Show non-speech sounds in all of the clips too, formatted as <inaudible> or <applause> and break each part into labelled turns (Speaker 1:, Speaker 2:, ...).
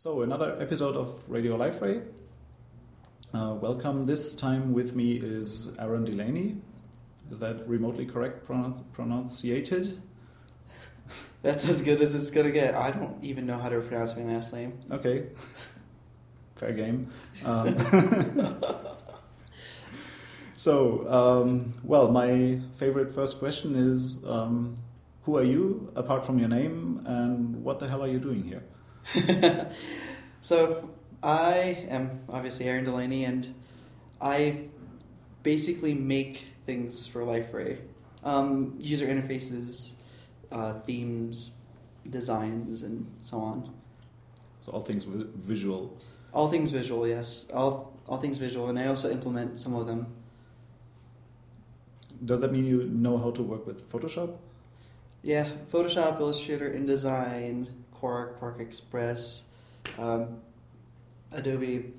Speaker 1: So, another episode of Radio Liferay. Uh, welcome. This time with me is Aaron Delaney. Is that remotely correct pronounce- pronunciated? <laughs>
Speaker 2: That's as good as it's gonna get. I don't even know how to pronounce my last name.
Speaker 1: Okay. <laughs> Fair game. Um, <laughs> so, um, well, my favorite first question is um, Who are you, apart from your name, and what the hell are you doing here? <laughs>
Speaker 2: so I am obviously Aaron Delaney, and I basically make things for Liferay, um, user interfaces, uh, themes, designs, and so on.
Speaker 1: So, all things vi- visual.
Speaker 2: All things visual, yes. All all things visual, and I also implement some of them.
Speaker 1: Does that mean you know how to work with Photoshop?
Speaker 2: Yeah, Photoshop, Illustrator, InDesign, Quark, QuarkXPress, um, Adobe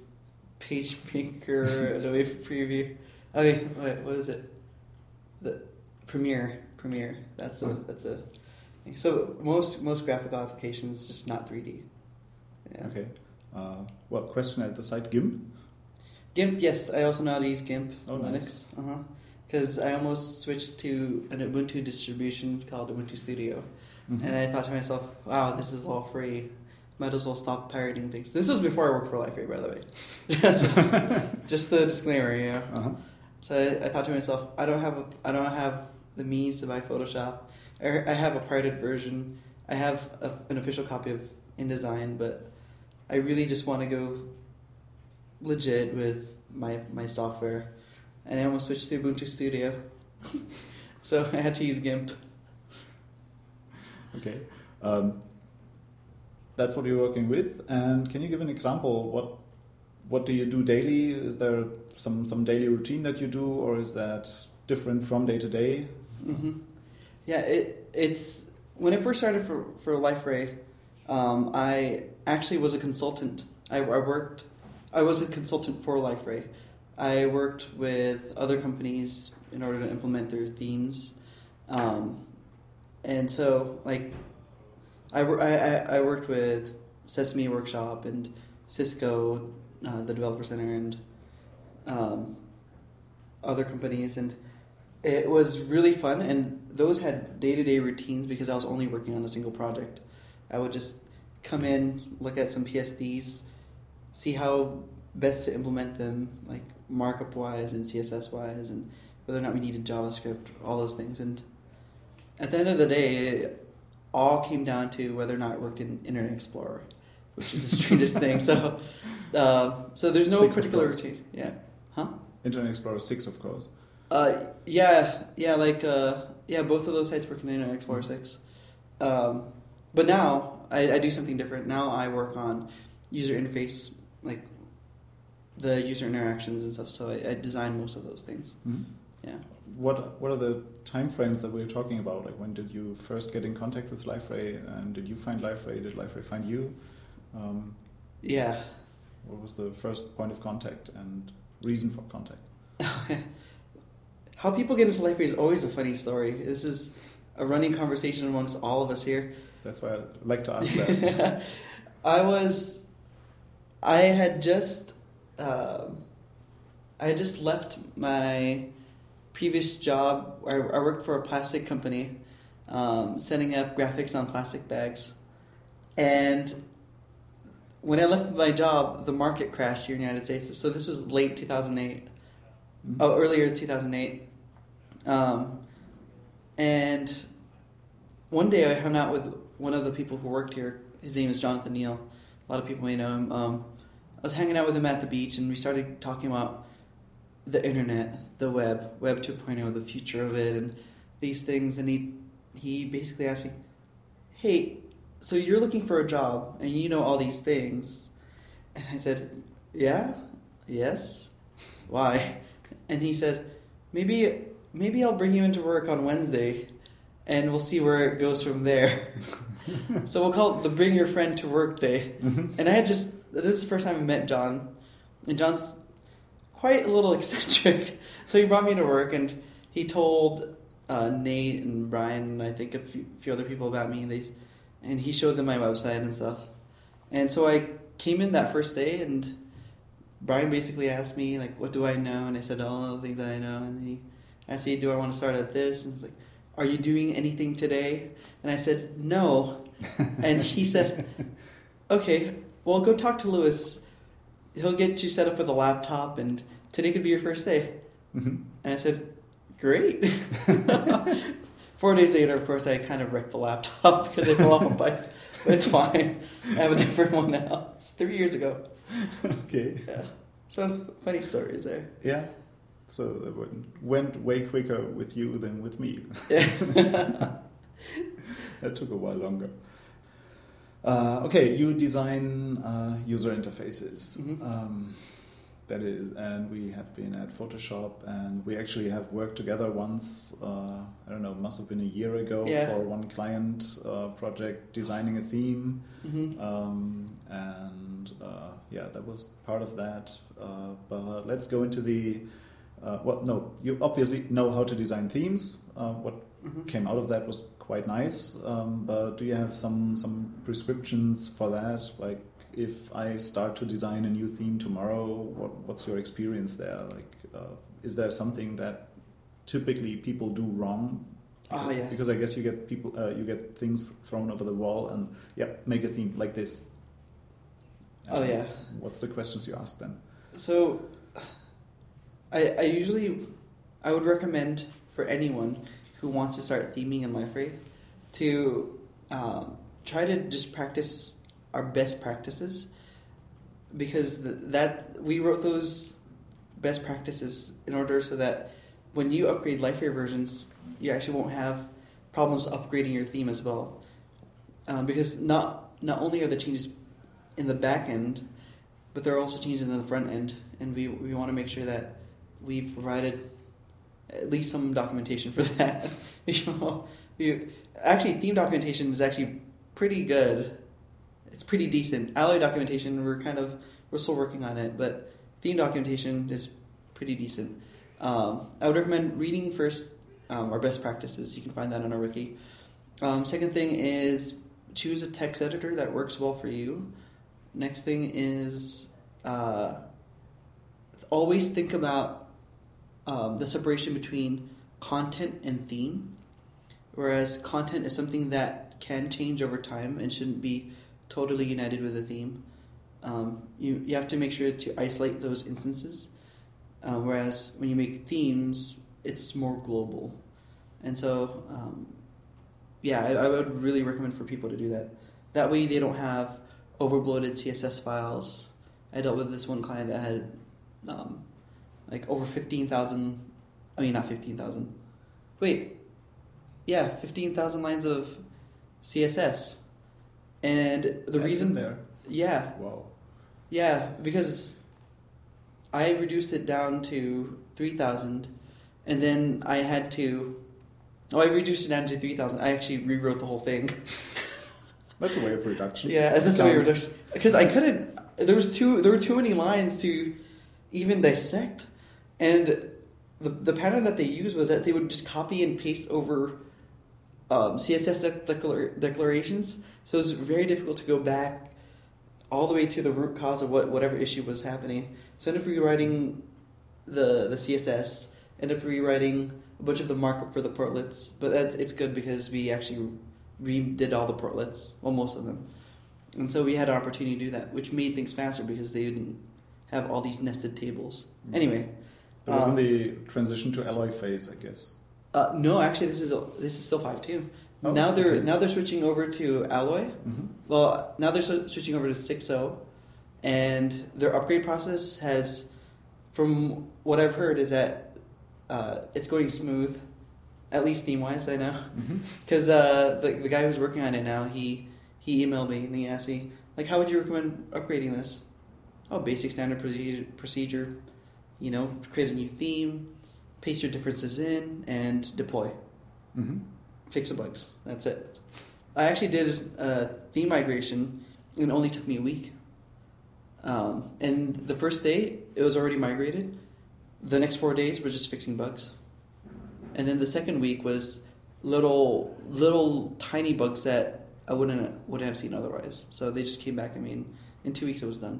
Speaker 2: PageMaker, <laughs> Adobe Preview. I mean, wait, what is it? The Premiere, Premiere. That's a that's a. Thing. So most most graphical applications just not three D. Yeah.
Speaker 1: Okay. Uh, well, question at the site GIMP.
Speaker 2: GIMP, yes, I also know how to use GIMP
Speaker 1: Oh,
Speaker 2: Linux.
Speaker 1: nice.
Speaker 2: Uh huh. Because I almost switched to an Ubuntu distribution called Ubuntu Studio.
Speaker 1: Mhm.
Speaker 2: And I thought to myself, wow, this is all free. Might as well stop pirating things. This was before I worked for Liferay, by the way. <laughs> just, just the disclaimer, you know.
Speaker 1: Uh-huh.
Speaker 2: So I, I thought to myself, I don't have, a, I don't have the means to buy Photoshop. I, I have a pirated version. I have a, an official copy of InDesign, but I really just want to go legit with my my software, and I almost switched to Ubuntu Studio. <laughs> so I had to use GIMP.
Speaker 1: Okay. Um, that's what you're working with. And can you give an example? What what do you do daily? Is there some some daily routine that you do, or is that different from day to day?
Speaker 2: hmm Yeah, it it's when I first started for for Liferay, um, I actually was a consultant. I, I worked, I was a consultant for Liferay. I worked with other companies in order to implement their themes, um, and so like, I, I I worked with Sesame Workshop and Cisco, uh, the Developer Center, and um, other companies and it was really fun and those had day-to-day routines because i was only working on a single project. I would just come in look at some psds see how best to implement them like markup wise and css wise and whether or not we needed javascript all those things and at the end of the day it all came down to whether or not it worked in internet explorer which is the <laughs> strangest thing so uh, so there's no
Speaker 1: Six,
Speaker 2: particular routine yeah huh
Speaker 1: Internet Explorer six, of course.
Speaker 2: uh, yeah, yeah, like uh, yeah, both of those sites work in Internet Explorer six. Um, but now I, I do something different. Now I work on user interface, like the user interactions and stuff. So I, I design most of those things.
Speaker 1: Mhm.
Speaker 2: Yeah.
Speaker 1: What what are the time frames that we're talking about? Like when did you first get in contact with Liferay, and did you find Liferay? Did Liferay find you? Um,
Speaker 2: Yeah.
Speaker 1: what was the first point of contact and reason for contact? <laughs>
Speaker 2: How people get into Liferay is always a funny story. This is a running conversation amongst all of us here.
Speaker 1: That's why I like to ask <laughs> that.
Speaker 2: I was, I had just, um, I had just left my previous job. I, I worked for a plastic company, um, setting up graphics on plastic bags, and when I left my job, the market crashed here in the United States. So this was late two thousand eight.
Speaker 1: Mhm.
Speaker 2: Oh, earlier two thousand eight. Um, and one day I hung out with one of the people who worked here. His name is Jonathan Neal. A lot of people may know him. Um, I was hanging out with him at the beach, and we started talking about the internet, the web, Web 2.0, the future of it, and these things. And he he basically asked me, "Hey, so you're looking for a job, and you know all these things?" And I said, "Yeah, yes. Why?" And he said, "Maybe maybe I'll bring you into work on Wednesday." and we'll see where it goes from there. <laughs> so we'll call it the Bring Your Friend to Work Day.
Speaker 1: Mhm.
Speaker 2: And I had just this is the first time I met John, and John's quite a little <laughs> eccentric. So he brought me to work, and he told uh, Nate and Brian, and I think a few, few other people about me. And they and he showed them my website and stuff. And so I came in that first day and Brian basically asked me like, "What do I know?" And I said all the things that I know, and he asked me, "Do I want to start at this?" And he's like, "Are you doing anything today?" And I said, "No," <laughs> and he said, "Okay, well, go talk to Lewis. He'll get you set up with a laptop, and today could be your first day."
Speaker 1: Mhm.
Speaker 2: And I said, "Great." <laughs> Four days later, of course, I kind of wrecked the laptop <laughs> because I fell off a bike. But it's fine. I have a different one now. It's three years ago.
Speaker 1: okay.
Speaker 2: Yeah. So funny stories there.
Speaker 1: Yeah. So it went- went way quicker with you than with me.
Speaker 2: Yeah. <laughs>
Speaker 1: that took a while longer. Uh, okay, you design uh, user interfaces.
Speaker 2: Mhm.
Speaker 1: Um, that is, and we have been at Photoshop, and we actually have worked together once. Uh, I don't know, must have been a year ago
Speaker 2: Yeah.
Speaker 1: for one client uh, project designing a theme.
Speaker 2: hmm
Speaker 1: Um, and uh, yeah, that was part of that. Uh, but let's go into the. Uh, well, no, you obviously know how to design themes. Uh, what
Speaker 2: hmm
Speaker 1: came out of that was quite nice. Um, but do you have some some prescriptions for that? Like, if I start to design a new theme tomorrow, what what's your experience there? Like, uh, is there something that typically people do wrong?
Speaker 2: Ah, yes.
Speaker 1: Because I guess you get people, uh, you get things thrown over the wall, and yeah, make a theme like this.
Speaker 2: Oh, yeah.
Speaker 1: What's the questions you ask then?
Speaker 2: So, I, I usually, I would recommend for anyone who wants to start theming in Liferay to um, try to just practice our best practices because th- that we wrote those best practices in order so that when you upgrade Liferay versions, you actually won't have problems upgrading your theme as well. Um, because not not only are the changes in the back end, but there are also changes in the front end, and we we want to make sure that we've provided at least some documentation for <laughs> that. you know, we, actually, theme documentation is actually pretty good. It's pretty decent. Alloy documentation, we're kind of we're still working on it, but theme documentation is pretty decent. Um, I would recommend reading first um, our best practices. You can find that on our wiki. Um, second thing is choose a text editor that works well for you. Next thing is uh, always think about um, the separation between content and theme. Whereas content is something that can change over time and shouldn't be totally united with the theme. Um, you, you have to make sure to isolate those instances. Um, whereas when you make themes, it's more global. And so, um, yeah, I, I would really recommend for people to do that. That way they don't have overbloated CSS files. I dealt with this one client that had um, like over 15,000, I mean, not 15,000. Wait, yeah, 15,000 lines of CSS. And the
Speaker 1: That's
Speaker 2: reason,
Speaker 1: there.
Speaker 2: yeah,
Speaker 1: Wow.
Speaker 2: yeah, because I reduced it down to 3,000 and then I had to, oh, I reduced it down to 3,000. I actually rewrote the whole thing. <laughs>
Speaker 1: That's a way of reduction.
Speaker 2: Yeah, that's a way
Speaker 1: of
Speaker 2: reduction. Because I couldn't. There was too. There were too many lines to even dissect, and the the pattern that they used was that they would just copy and paste over um, CSS declar- declarations. So it was very difficult to go back all the way to the root cause of what whatever issue was happening. So I ended up rewriting the the CSS. Ended up rewriting a bunch of the markup for the portlets, but that's it's good because we actually redid all the portlets, well, most of them. And so we had an opportunity to do that, which made things faster because they didn't have all these nested tables. Anyway,
Speaker 1: That was in
Speaker 2: Um,
Speaker 1: the transition to alloy phase, I guess.
Speaker 2: uh, no, actually, this is this is still five two.
Speaker 1: Oh,
Speaker 2: now they're
Speaker 1: okay.
Speaker 2: now they're switching over to Alloy.
Speaker 1: hmm
Speaker 2: Well, now they're switching over to 6.0, and their upgrade process has, from what I've heard, is that uh, it's going smooth, at least theme wise. I know. <laughs> Because uh, the the guy who's working on it now, he he emailed me and he asked me like, how would you recommend upgrading this? Oh, basic standard procedure. Procedure, you know, create a new theme, paste your differences in, and deploy.
Speaker 1: hmm
Speaker 2: Fix the bugs. That's it. I actually did a theme migration. and It only took me a week. Um, and the first day, it was already migrated. The next four days were just fixing bugs. And then the second week was little, little tiny bugs that I wouldn't wouldn't have seen otherwise. So they just came back at me and in two weeks it was done.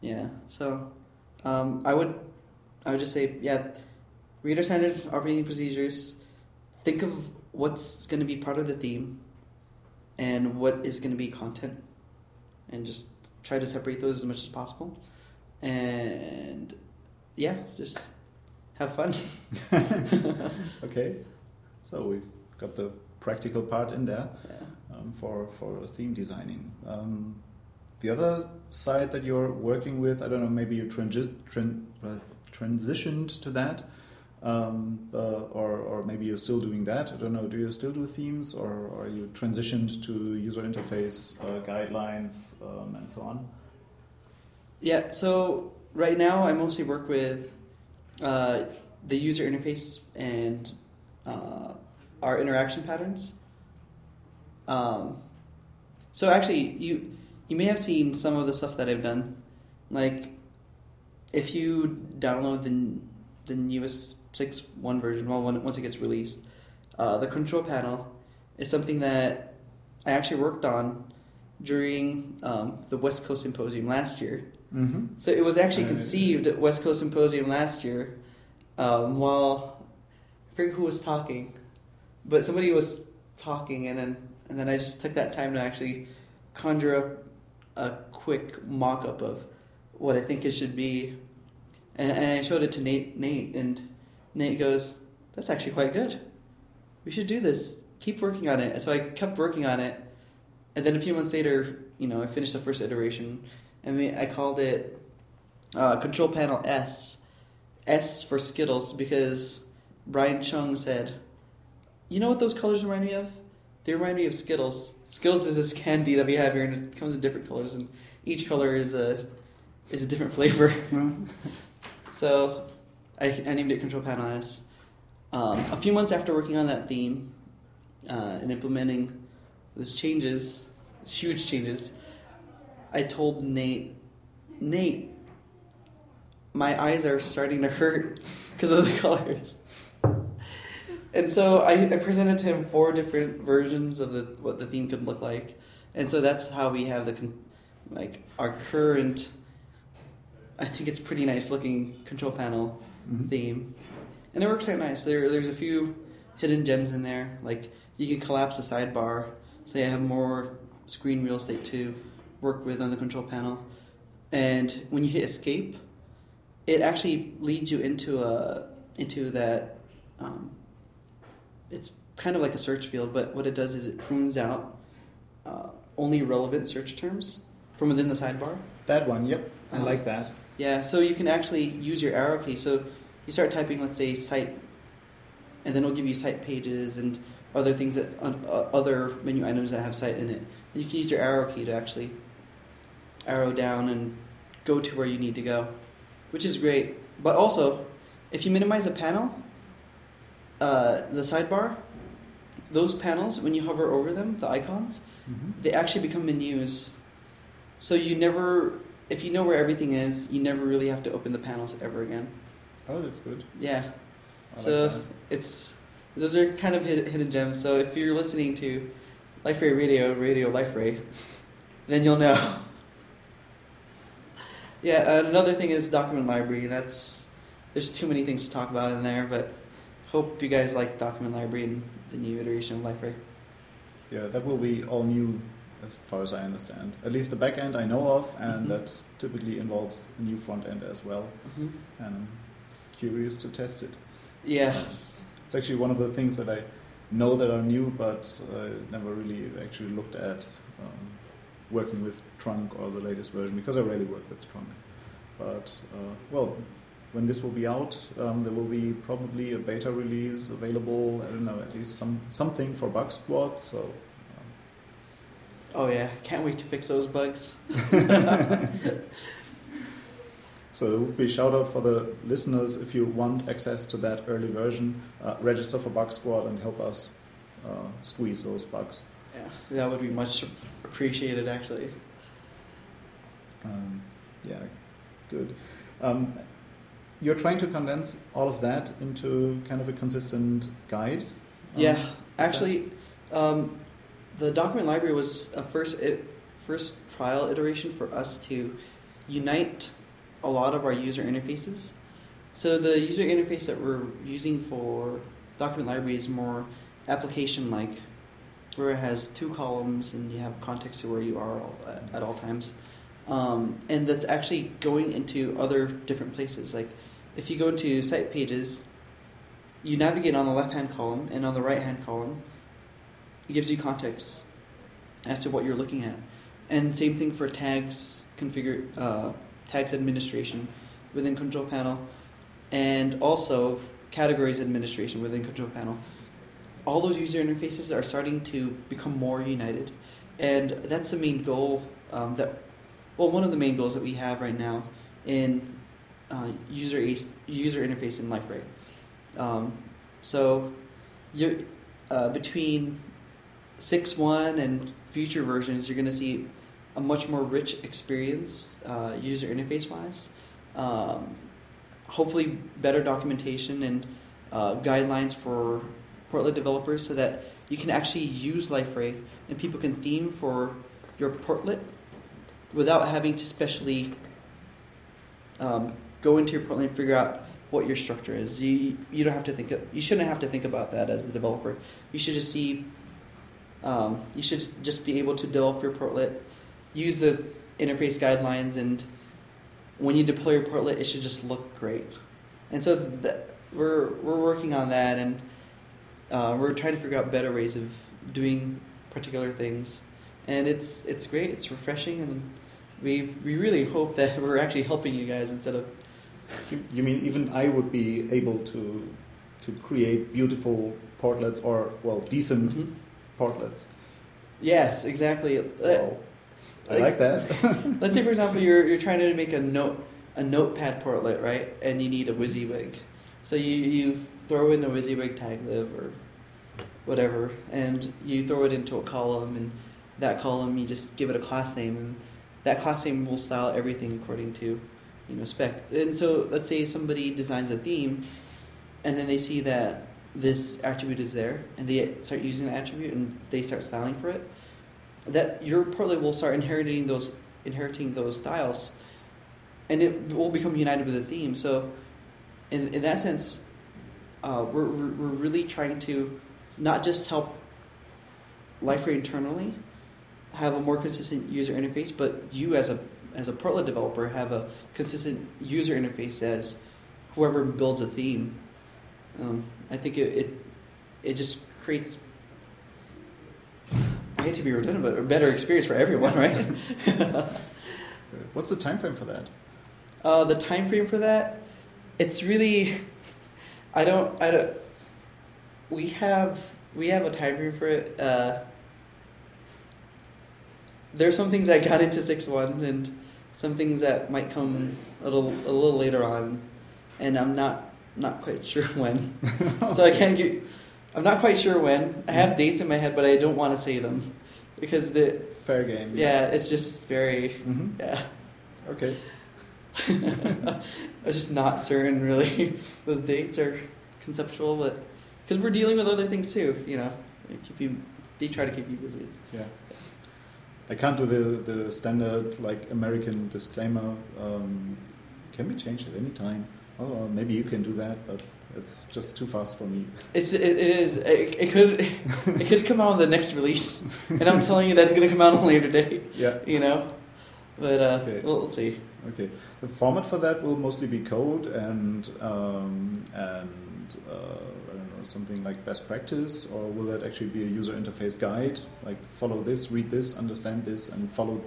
Speaker 2: Yeah. So um, I would I would just say yeah, read our standard operating procedures. Think of what's going to be part of the theme, and what is going to be content, and just try to separate those as much as possible. And yeah, just have fun. <laughs>
Speaker 1: okay, so we've got the practical part in there
Speaker 2: Yeah.
Speaker 1: um, for for theme designing. Um, the other side that you're working with, I don't know, maybe you transi- tran- uh, transitioned to that, um, uh, or or maybe you're still doing that. I don't know. Do you still do themes, or, or you transitioned to user interface uh, guidelines um, and so on?
Speaker 2: Yeah, so right now I mostly work with uh, the user interface and uh, our interaction patterns. Um, so actually, you you may have seen some of the stuff that I've done, like if you download the the newest six one version, well, when, once it gets released, uh, the control panel is something that I actually worked on during um, the West Coast Symposium last year.
Speaker 1: Mm-hmm.
Speaker 2: So it was actually conceived at West Coast Symposium last year, um, while I forget who was talking, but somebody was talking, and then and then I just took that time to actually conjure up a quick mock-up of what I think it should be, and, and I showed it to Nate. Nate and Nate goes, "That's actually quite good. We should do this. Keep working on it." So I kept working on it, and then a few months later, you know, I finished the first iteration. I mean, I called it uh, Control Panel S, S for Skittles, because Brian Chung said, "You know what those colors remind me of? They remind me of Skittles. Skittles is this candy that we have here, and it comes in different colors, and each color is a is a different flavor. <laughs> so, I, I named it Control Panel S. Um, a few months after working on that theme uh, and implementing those changes, those huge changes, I told Nate, Nate, my eyes are starting to hurt <laughs> because of the colors. And so I, I presented to him four different versions of the what the theme could look like, and so that's how we have the like our current. I think it's pretty nice looking control panel
Speaker 1: Mhm.
Speaker 2: theme, and it works out nice. There, there's a few hidden gems in there. Like you can collapse a sidebar, so you have more screen real estate to work with on the control panel. And when you hit escape, it actually leads you into a into that. Um, it's kind of like a search field, but what it does is it prunes out uh, only relevant search terms from within the sidebar.
Speaker 1: That one, yep, I
Speaker 2: Uh-huh.
Speaker 1: like that.
Speaker 2: Yeah, so you can actually use your arrow key. So you start typing, let's say, site, and then it'll give you site pages and other things that uh, other menu items that have site in it. And you can use your arrow key to actually arrow down and go to where you need to go, which is great. But also, if you minimize a panel, uh, the sidebar, those panels, when you hover over them, the icons,
Speaker 1: Mhm.
Speaker 2: they actually become menus. So you never, if you know where everything is, you never really have to open the panels ever again.
Speaker 1: Oh, that's good.
Speaker 2: Yeah.
Speaker 1: I
Speaker 2: so
Speaker 1: like
Speaker 2: it's those are kind of hidden gems. So if you're listening to Liferay Radio, Radio Liferay, then you'll know. <laughs> yeah. Another thing is document library. That's there's too many things to talk about in there, but hope you guys like document library and the new iteration of Liferay.
Speaker 1: Yeah, that will be all new as far as I understand. At least the back end I know of, and
Speaker 2: Mhm.
Speaker 1: that typically involves a new front end as well.
Speaker 2: hmm
Speaker 1: And I'm curious to test it.
Speaker 2: Yeah.
Speaker 1: It's actually one of the things that I know that are new, but I never really actually looked at um, working with Trunk or the latest version because I rarely work with Trunk. But uh, well, when this will be out, um, there will be probably a beta release available. I don't know, at least some something for Bug Squad. So
Speaker 2: Oh yeah. Can't wait to fix those bugs. <laughs>
Speaker 1: So there would be a shout out for the listeners if you want access to that early version. Uh, register for Bug Squad and help us uh, squeeze those bugs.
Speaker 2: Yeah, that would be much appreciated actually.
Speaker 1: Um, yeah, good. Um, you're trying to condense all of that into kind of a consistent guide. Um,
Speaker 2: Yeah, actually, um, the document library was a first. It first trial iteration for us to unite a lot of our user interfaces. So the user interface that we're using for document library is more application like, where it has two columns and you have context to where you are all, at, at all times. Um, and that's actually going into other different places. Like if you go into site pages, you navigate on the left hand column, and on the right hand column, it gives you context as to what you're looking at. And same thing for tags configure uh, tags administration within control panel, and also categories administration within control panel. All those user interfaces are starting to become more united, and that's the main goal um, that well one of the main goals that we have right now in uh, user user interface in Liferay. Um, so you're uh, between six one and future versions, you're going to see a much more rich experience uh, user interface wise. Um, hopefully, better documentation and uh, guidelines for portlet developers so that you can actually use Liferay and people can theme for your portlet without having to specially um, go into your portlet and figure out what your structure is. You you don't have to think of, you shouldn't have to think about that as the developer. You should just see um, you should just be able to develop your portlet, use the interface guidelines, and when you deploy your portlet, it should just look great. And so that, we're we're working on that, and uh, we're trying to figure out better ways of doing particular things. And it's it's great. It's refreshing, and we we really hope that we're actually helping you guys instead of.
Speaker 1: You, mean even I would be able to to create beautiful portlets or well decent
Speaker 2: Mhm.
Speaker 1: Portlets?
Speaker 2: Yes, exactly. Uh,
Speaker 1: Wow. I like that. <laughs>
Speaker 2: Let's say, for example, you're you're trying to make a note a notepad portlet, right? And you need a WYSIWYG. So you you throw in a WYSIWYG tag lib or whatever, and you throw it into a column, and that column you just give it a class name, and that class name will style everything according to you know spec. And so let's say somebody designs a theme, and then they see that this attribute is there, and they start using the attribute, and they start styling for it that your portlet will start inheriting those inheriting those styles and it will become united with the theme. So in, in that sense uh, we're, we're really trying to not just help liferay internally have a more consistent user interface but you as a as a portlet developer have a consistent user interface as whoever builds a theme um, i think it, it it just creates I hate to be redundant, but a better experience for everyone, right? <laughs>
Speaker 1: What's the time frame for that?
Speaker 2: uh, the time frame for that, it's really, I don't, I don't. We have we have a time frame for it. Uh, there's some things that got into six one, and some things that might come a little a little later on, and I'm not not quite sure <laughs> when. So I can't give. I'm not quite sure when. I have dates in my head, but I don't want to say them because the
Speaker 1: Fair game.
Speaker 2: yeah, it's just very
Speaker 1: hmm
Speaker 2: yeah.
Speaker 1: Okay. <laughs>
Speaker 2: I'm just not certain, really. <laughs> Those dates are conceptual, but because we're dealing with other things too, you know. They keep you, they try to keep you busy.
Speaker 1: Yeah. I can't do the, the standard like American disclaimer. Um, can be changed at any time. Oh, maybe you can do that, but it's just too fast for me.
Speaker 2: It's it, it is it, it could it could come out on the next release, and I'm telling you that's going to come out on <laughs> a later date.
Speaker 1: Yeah.
Speaker 2: You know, but uh,
Speaker 1: Okay.
Speaker 2: we'll see.
Speaker 1: Okay. The format for that will mostly be code and um, and uh, I don't know something like best practice, or will that actually be a user interface guide? Like follow this, read this, understand this, and follow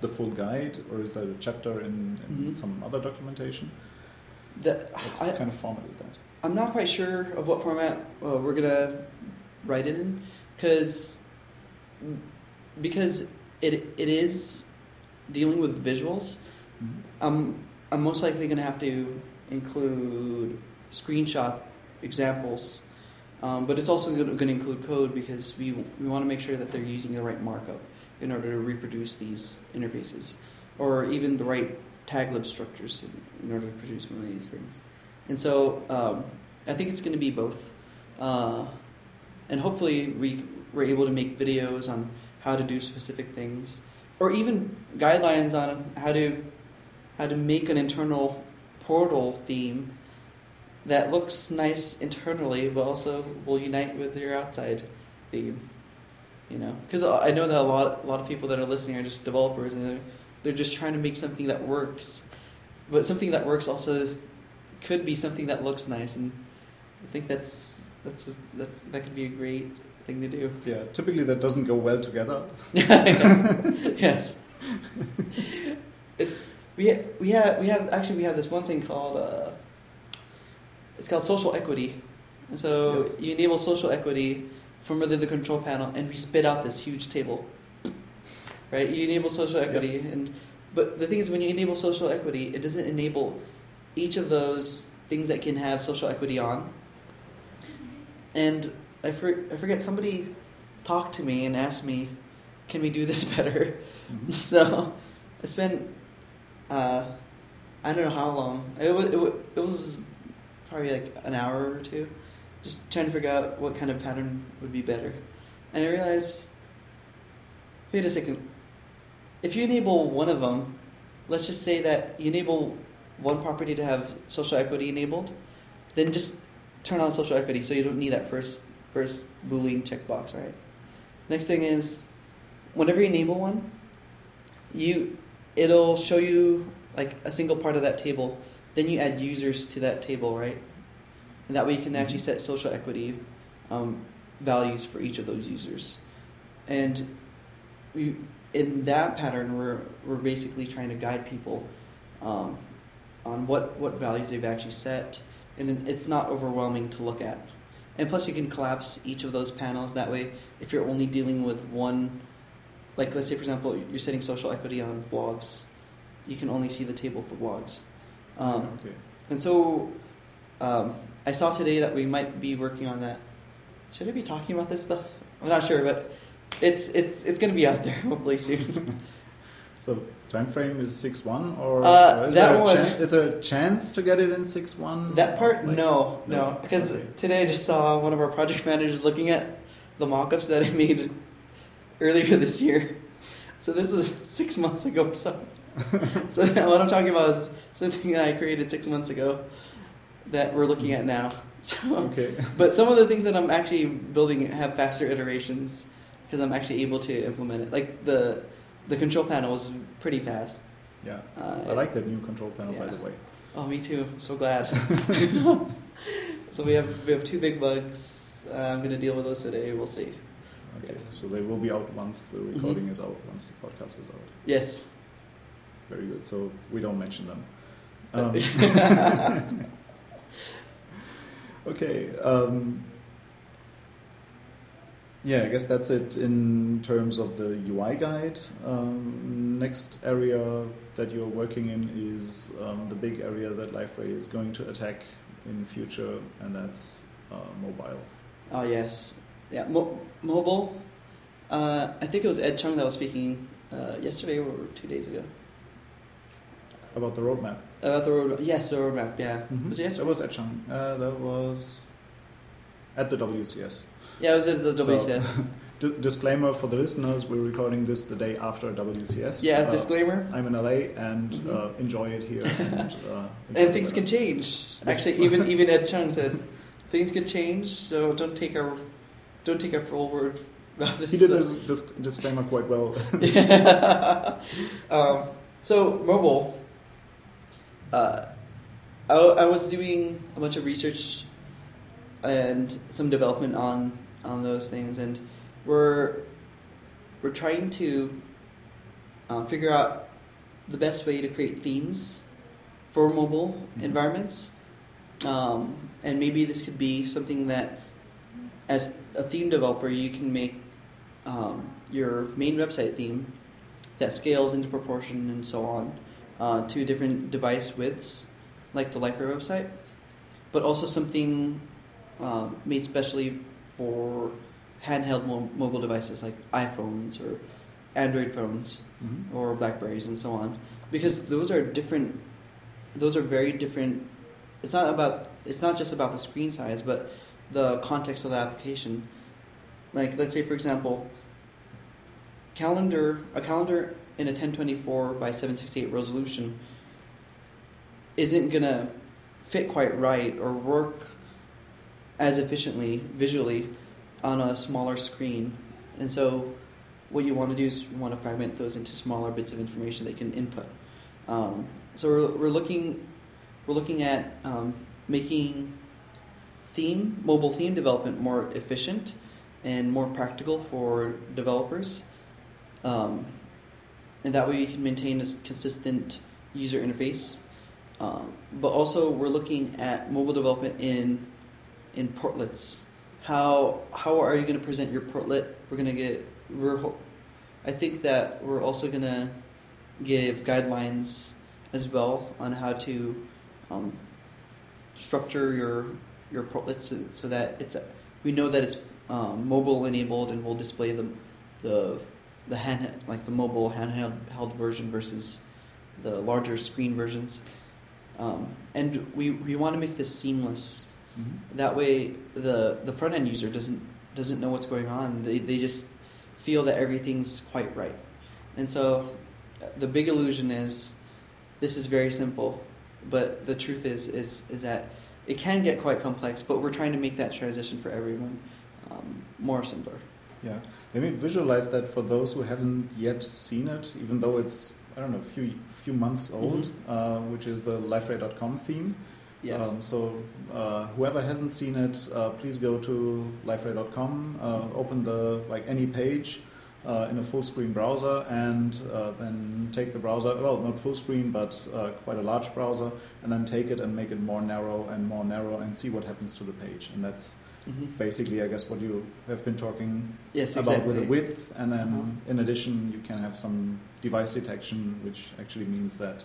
Speaker 1: the full guide, or is that a chapter in, in
Speaker 2: Mhm.
Speaker 1: some other documentation?
Speaker 2: That
Speaker 1: What
Speaker 2: I,
Speaker 1: kind of format is that?
Speaker 2: I'm not quite sure of what format uh, we're gonna write it in, because because it it is dealing with visuals.
Speaker 1: Mhm.
Speaker 2: I'm I'm most likely gonna have to include screenshot examples, um, but it's also going to include code because we we want to make sure that they're using the right markup in order to reproduce these interfaces, or even the right tag lib structures in, in order to produce one of these things. And so um, I think it's going to be both. Uh, and hopefully we we're able to make videos on how to do specific things. or even guidelines on how to how to make an internal portal theme that looks nice internally, but also will unite with your outside theme. You know, because I know that a lot a lot of people that are listening are just developers and they're, just trying to make something that works, but something that works also could be something that looks nice, and I think that's that's a, that's that could be a great thing to do.
Speaker 1: Yeah, typically that doesn't go well together. <laughs>
Speaker 2: yes. yes. it's we we have we have actually we have this one thing called uh, it's called social equity, and so
Speaker 1: Yes.
Speaker 2: you enable social equity from within the control panel, and we spit out this huge table. Right, you enable social equity, and but the thing is, when you enable social equity, it doesn't enable each of those things that can have social equity on. And I, for, I forget somebody talked to me and asked me, "Can we do this <laughs> better?"
Speaker 1: Mhm. <laughs>
Speaker 2: So I spent uh, I don't know how long. It was, it was it was probably like an hour or two, just trying to figure out what kind of pattern would be better. And I realized, wait a second. If you enable one of them, let's just say that you enable one property to have social equity enabled, then just turn on social equity so you don't need that first first boolean checkbox, right? Next thing is, whenever you enable one, you it'll show you like a single part of that table. Then you add users to that table, right? And that way you can actually set social equity um, values for each of those users. And we, in that pattern, we're we're basically trying to guide people um, on what what values they've actually set, and it's not overwhelming to look at. And plus, you can collapse each of those panels. That way, if you're only dealing with one, like let's say for example, you're setting social equity on blogs, you can only see the table for blogs. Um,
Speaker 1: okay.
Speaker 2: and so, um, I saw today that we might be working on that. Should I be talking about this stuff? I'm not sure, but it's it's it's going to be out there <laughs> hopefully soon.
Speaker 1: So time frame is six one, or
Speaker 2: Uh,
Speaker 1: is,
Speaker 2: that
Speaker 1: there a
Speaker 2: one-
Speaker 1: chan- is there a chance to get it in six one?
Speaker 2: that part,
Speaker 1: Like-
Speaker 2: no,
Speaker 1: no?
Speaker 2: because
Speaker 1: Okay.
Speaker 2: today I just saw one of our project managers looking at the mock-ups that I made <laughs> earlier this year. So this is <laughs> six months ago. So, so what I'm talking about is something that I created six months ago that we're looking at now. So,
Speaker 1: Okay.
Speaker 2: but some of the things that I'm actually building have faster iterations because I'm actually able to implement it. Like the the control panel was pretty fast.
Speaker 1: Yeah.
Speaker 2: Uh,
Speaker 1: I like that new control panel, by the way.
Speaker 2: Oh, me too. I'm so glad. <laughs> <laughs> so we have we have two big bugs. Uh, I'm gonna deal with those today. We'll see.
Speaker 1: Okay. So they will be out once the
Speaker 2: Mm-hmm.
Speaker 1: recording is out, once the podcast is out.
Speaker 2: Yes.
Speaker 1: Very good. So we don't mention them. <laughs> Um, okay. Um, yeah, I guess that's it in terms of the UI guide. Um, next area that you're working in is um, the big area that Liferay is going to attack in future, and that's uh, mobile.
Speaker 2: Oh yes. Yeah. Mo- mobile. Uh, I think it was Ed Chung that was speaking uh, yesterday or two days ago
Speaker 1: About the roadmap.
Speaker 2: about the road. Yes, the roadmap. Yeah.
Speaker 1: Mhm.
Speaker 2: Was it
Speaker 1: That was Ed Chung. Uh, that was at the WCS.
Speaker 2: Yeah, it was at the
Speaker 1: So-
Speaker 2: WCS. <laughs>
Speaker 1: D- disclaimer for the listeners: We're recording this the day after WCS.
Speaker 2: yeah.
Speaker 1: Uh,
Speaker 2: disclaimer.
Speaker 1: I'm in LA and
Speaker 2: Mhm.
Speaker 1: uh, enjoy it here. <laughs> And, uh,
Speaker 2: And things can change. Actually, even <laughs> even Ed Chung said things can change. So don't take our don't take our full word about this.
Speaker 1: He did this dis- disclaimer quite well.
Speaker 2: Yeah. um, so mobile. Uh, I, I was doing a bunch of research and some development on on those things, and we're we're trying to um, figure out the best way to create themes for mobile
Speaker 1: Mhm.
Speaker 2: environments, um, and maybe this could be something that, as a theme developer, you can make um, your main website theme that scales into proportion and so on uh, to different device widths, like the Liferay website, but also something um, made specially for handheld mo- mobile devices like iPhones or Android phones
Speaker 1: Mhm.
Speaker 2: or Blackberries and so on, because those are different. Those are very different. It's not about. It's not just about the screen size, but the context of the application. Like, let's say, for example, calendar a calendar in a 1024 by 768 resolution isn't gonna fit quite right or work as efficiently visually on a smaller screen. And so, what you want to do is you want to fragment those into smaller bits of information they can input. Um, so we're, we're looking we're looking at um, making theme mobile theme development more efficient and more practical for developers. Um, and that way you can maintain a consistent user interface. Um, but also, we're looking at mobile development in in portlets. How how are you going to present your portlet? We're going to get we're I think that we're also going to give guidelines as well on how to um, structure your your portlets so, so, that it's we know that it's um, mobile enabled and we'll display the the the hand like the mobile handheld held version versus the larger screen versions. Um, and we, we want to make this seamless. Mm-hmm. That way, the the front end user doesn't doesn't know what's going on. They they just feel that everything's quite right. And so, the big illusion is this is very simple, but the truth is is is that it can get quite complex. But we're trying to make that transition for everyone um, more simpler.
Speaker 1: Yeah, let me visualize that for those who haven't yet seen it, even though it's I don't know, a few few months old, mm-hmm. uh, which is the liferay.com theme.
Speaker 2: Yes. Um,
Speaker 1: so uh, whoever hasn't seen it, uh, please go to liferay.com, uh, open the like any page uh, in a full screen browser, and uh, then take the browser. Well, not full screen, but quite a large browser, and then take it and make it more narrow and more narrow, and see what happens to the page. And that's Mm-hmm. Basically, I guess what you have been talking
Speaker 2: yes,
Speaker 1: about
Speaker 2: exactly.
Speaker 1: with the width, and then uh-huh. in addition, you can have some device detection, which actually means that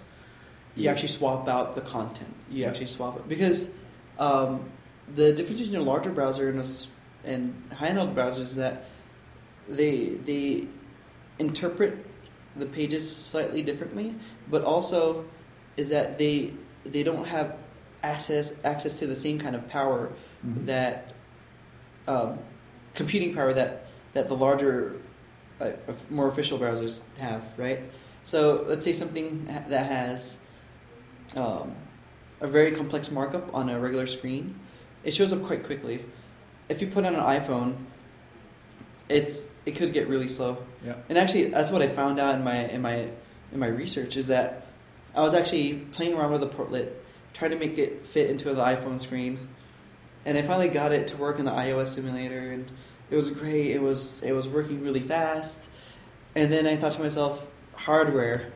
Speaker 2: you, actually swap out the content. You actually swap it because um, the difference between a larger browser and a, and high-end browsers is that they they interpret the pages slightly differently, but also is that they they don't have access access to the same kind of power mm-hmm. that um, computing power that that the larger, uh, more official browsers have, right? So let's say something that has um, a very complex markup on a regular screen, it shows up quite quickly. If you put on an iPhone, it's it could get really slow.
Speaker 1: Yeah.
Speaker 2: And actually, that's what I found out in my in my in my research is that I was actually playing around with the portlet, trying to make it fit into the iPhone screen, and I finally got it to work in the iOS simulator, and it was great. It was it was working really fast, and then I thought to myself, hardware.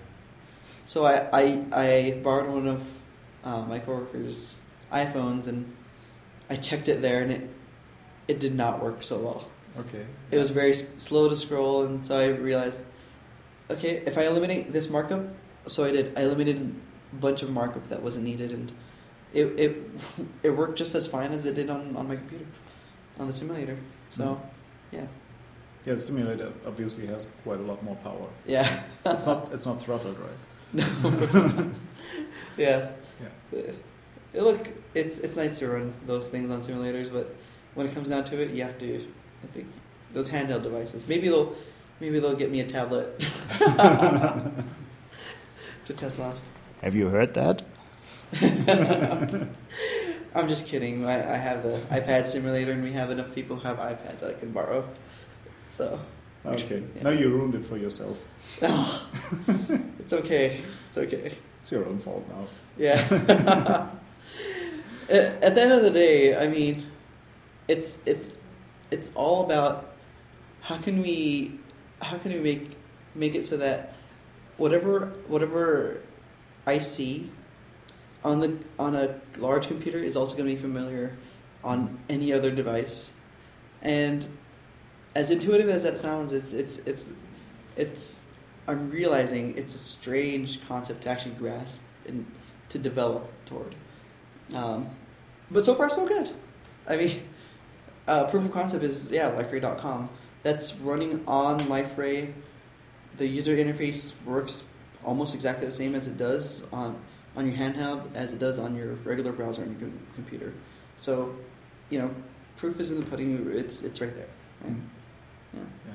Speaker 2: So I I, I borrowed one of uh, my coworkers' iPhones, and I checked it there, and it it did not work so well.
Speaker 1: Okay.
Speaker 2: It was very slow to scroll, and so I realized, okay, if I eliminate this markup, so I did. I eliminated a bunch of markup that wasn't needed, and it, it <laughs> it worked just as fine as it did on, on my computer, on the simulator. So, mm. yeah.
Speaker 1: Yeah, the simulator obviously has quite a lot more power.
Speaker 2: Yeah.
Speaker 1: it's not <laughs> it's not throttled, right?
Speaker 2: No. <laughs> yeah.
Speaker 1: Yeah.
Speaker 2: It, look, it's it's nice to run those things on simulators, but when it comes down to it, you have to. I think those handheld devices. Maybe they'll maybe they'll get me a tablet <laughs> to test that.
Speaker 1: Have you heard that? <laughs>
Speaker 2: I'm just kidding. I, I have the iPad simulator, and we have enough people who have iPads that I can borrow. So.
Speaker 1: Okay. Yeah. Now you ruined it for yourself.
Speaker 2: Oh, it's okay. It's okay.
Speaker 1: It's your own fault now.
Speaker 2: Yeah. <laughs> At the end of the day, I mean, it's it's it's all about how can we how can we make make it so that whatever whatever I see on the on a large computer is also going to be familiar on any other device. And as intuitive as that sounds, it's it's it's it's I'm realizing it's a strange concept to actually grasp and to develop toward. Um, but so far, so good. I mean, <laughs> uh, proof of concept is yeah, liferay.com. That's running on Liferay. The user interface works almost exactly the same as it does on on your handheld as it does on your regular browser on your computer. So, you know, proof is in the pudding. It's it's right there. Right?
Speaker 1: Mm-hmm. Yeah.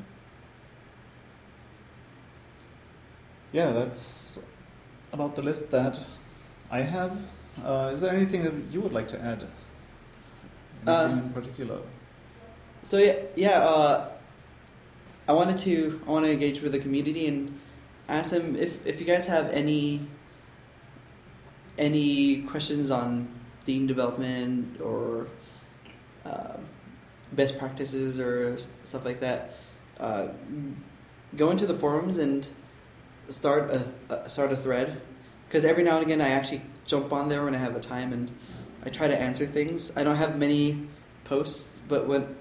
Speaker 1: Yeah, that's about the list that I have. Uh, is there anything that you would like to add? In particular?
Speaker 2: So yeah, yeah. Uh, I wanted to I want to engage with the community and ask them if if you guys have any any questions on theme development or uh, best practices or stuff like that. Uh, go into the forums and start a uh, start a thread. Because every now and again I actually jump on there when I have the time and I try to answer things. I don't have many posts, but when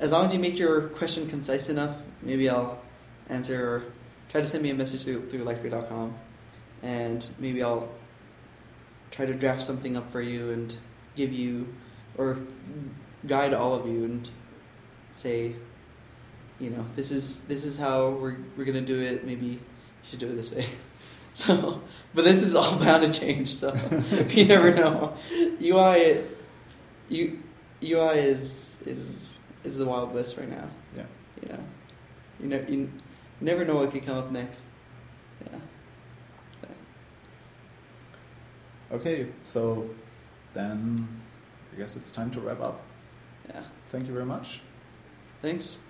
Speaker 2: as long as you make your question concise enough, maybe I'll answer or try to send me a message through through liferay.com and maybe I'll try to draft something up for you and give you or guide all of you and say you know this is this is how we're we're gonna do it. Maybe should do it this way. <laughs> So but this is all <laughs> bound to change so <laughs> you never know. UI U, UI is is is the wild west right now.
Speaker 1: Yeah.
Speaker 2: you know you know you, you never know what could come up next. Yeah.
Speaker 1: Okay, so then I guess it's time to wrap up.
Speaker 2: yeah.
Speaker 1: Thank you very much.
Speaker 2: thanks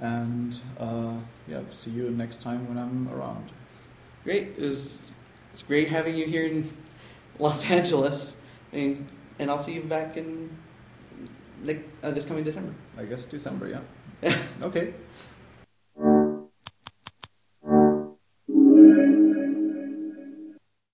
Speaker 1: And uh, yeah, see you next time when I'm around.
Speaker 2: Great. It was it's great having you here in Los Angeles, and and I'll see you back in like uh, this coming December.
Speaker 1: I guess December, yeah. <laughs> okay.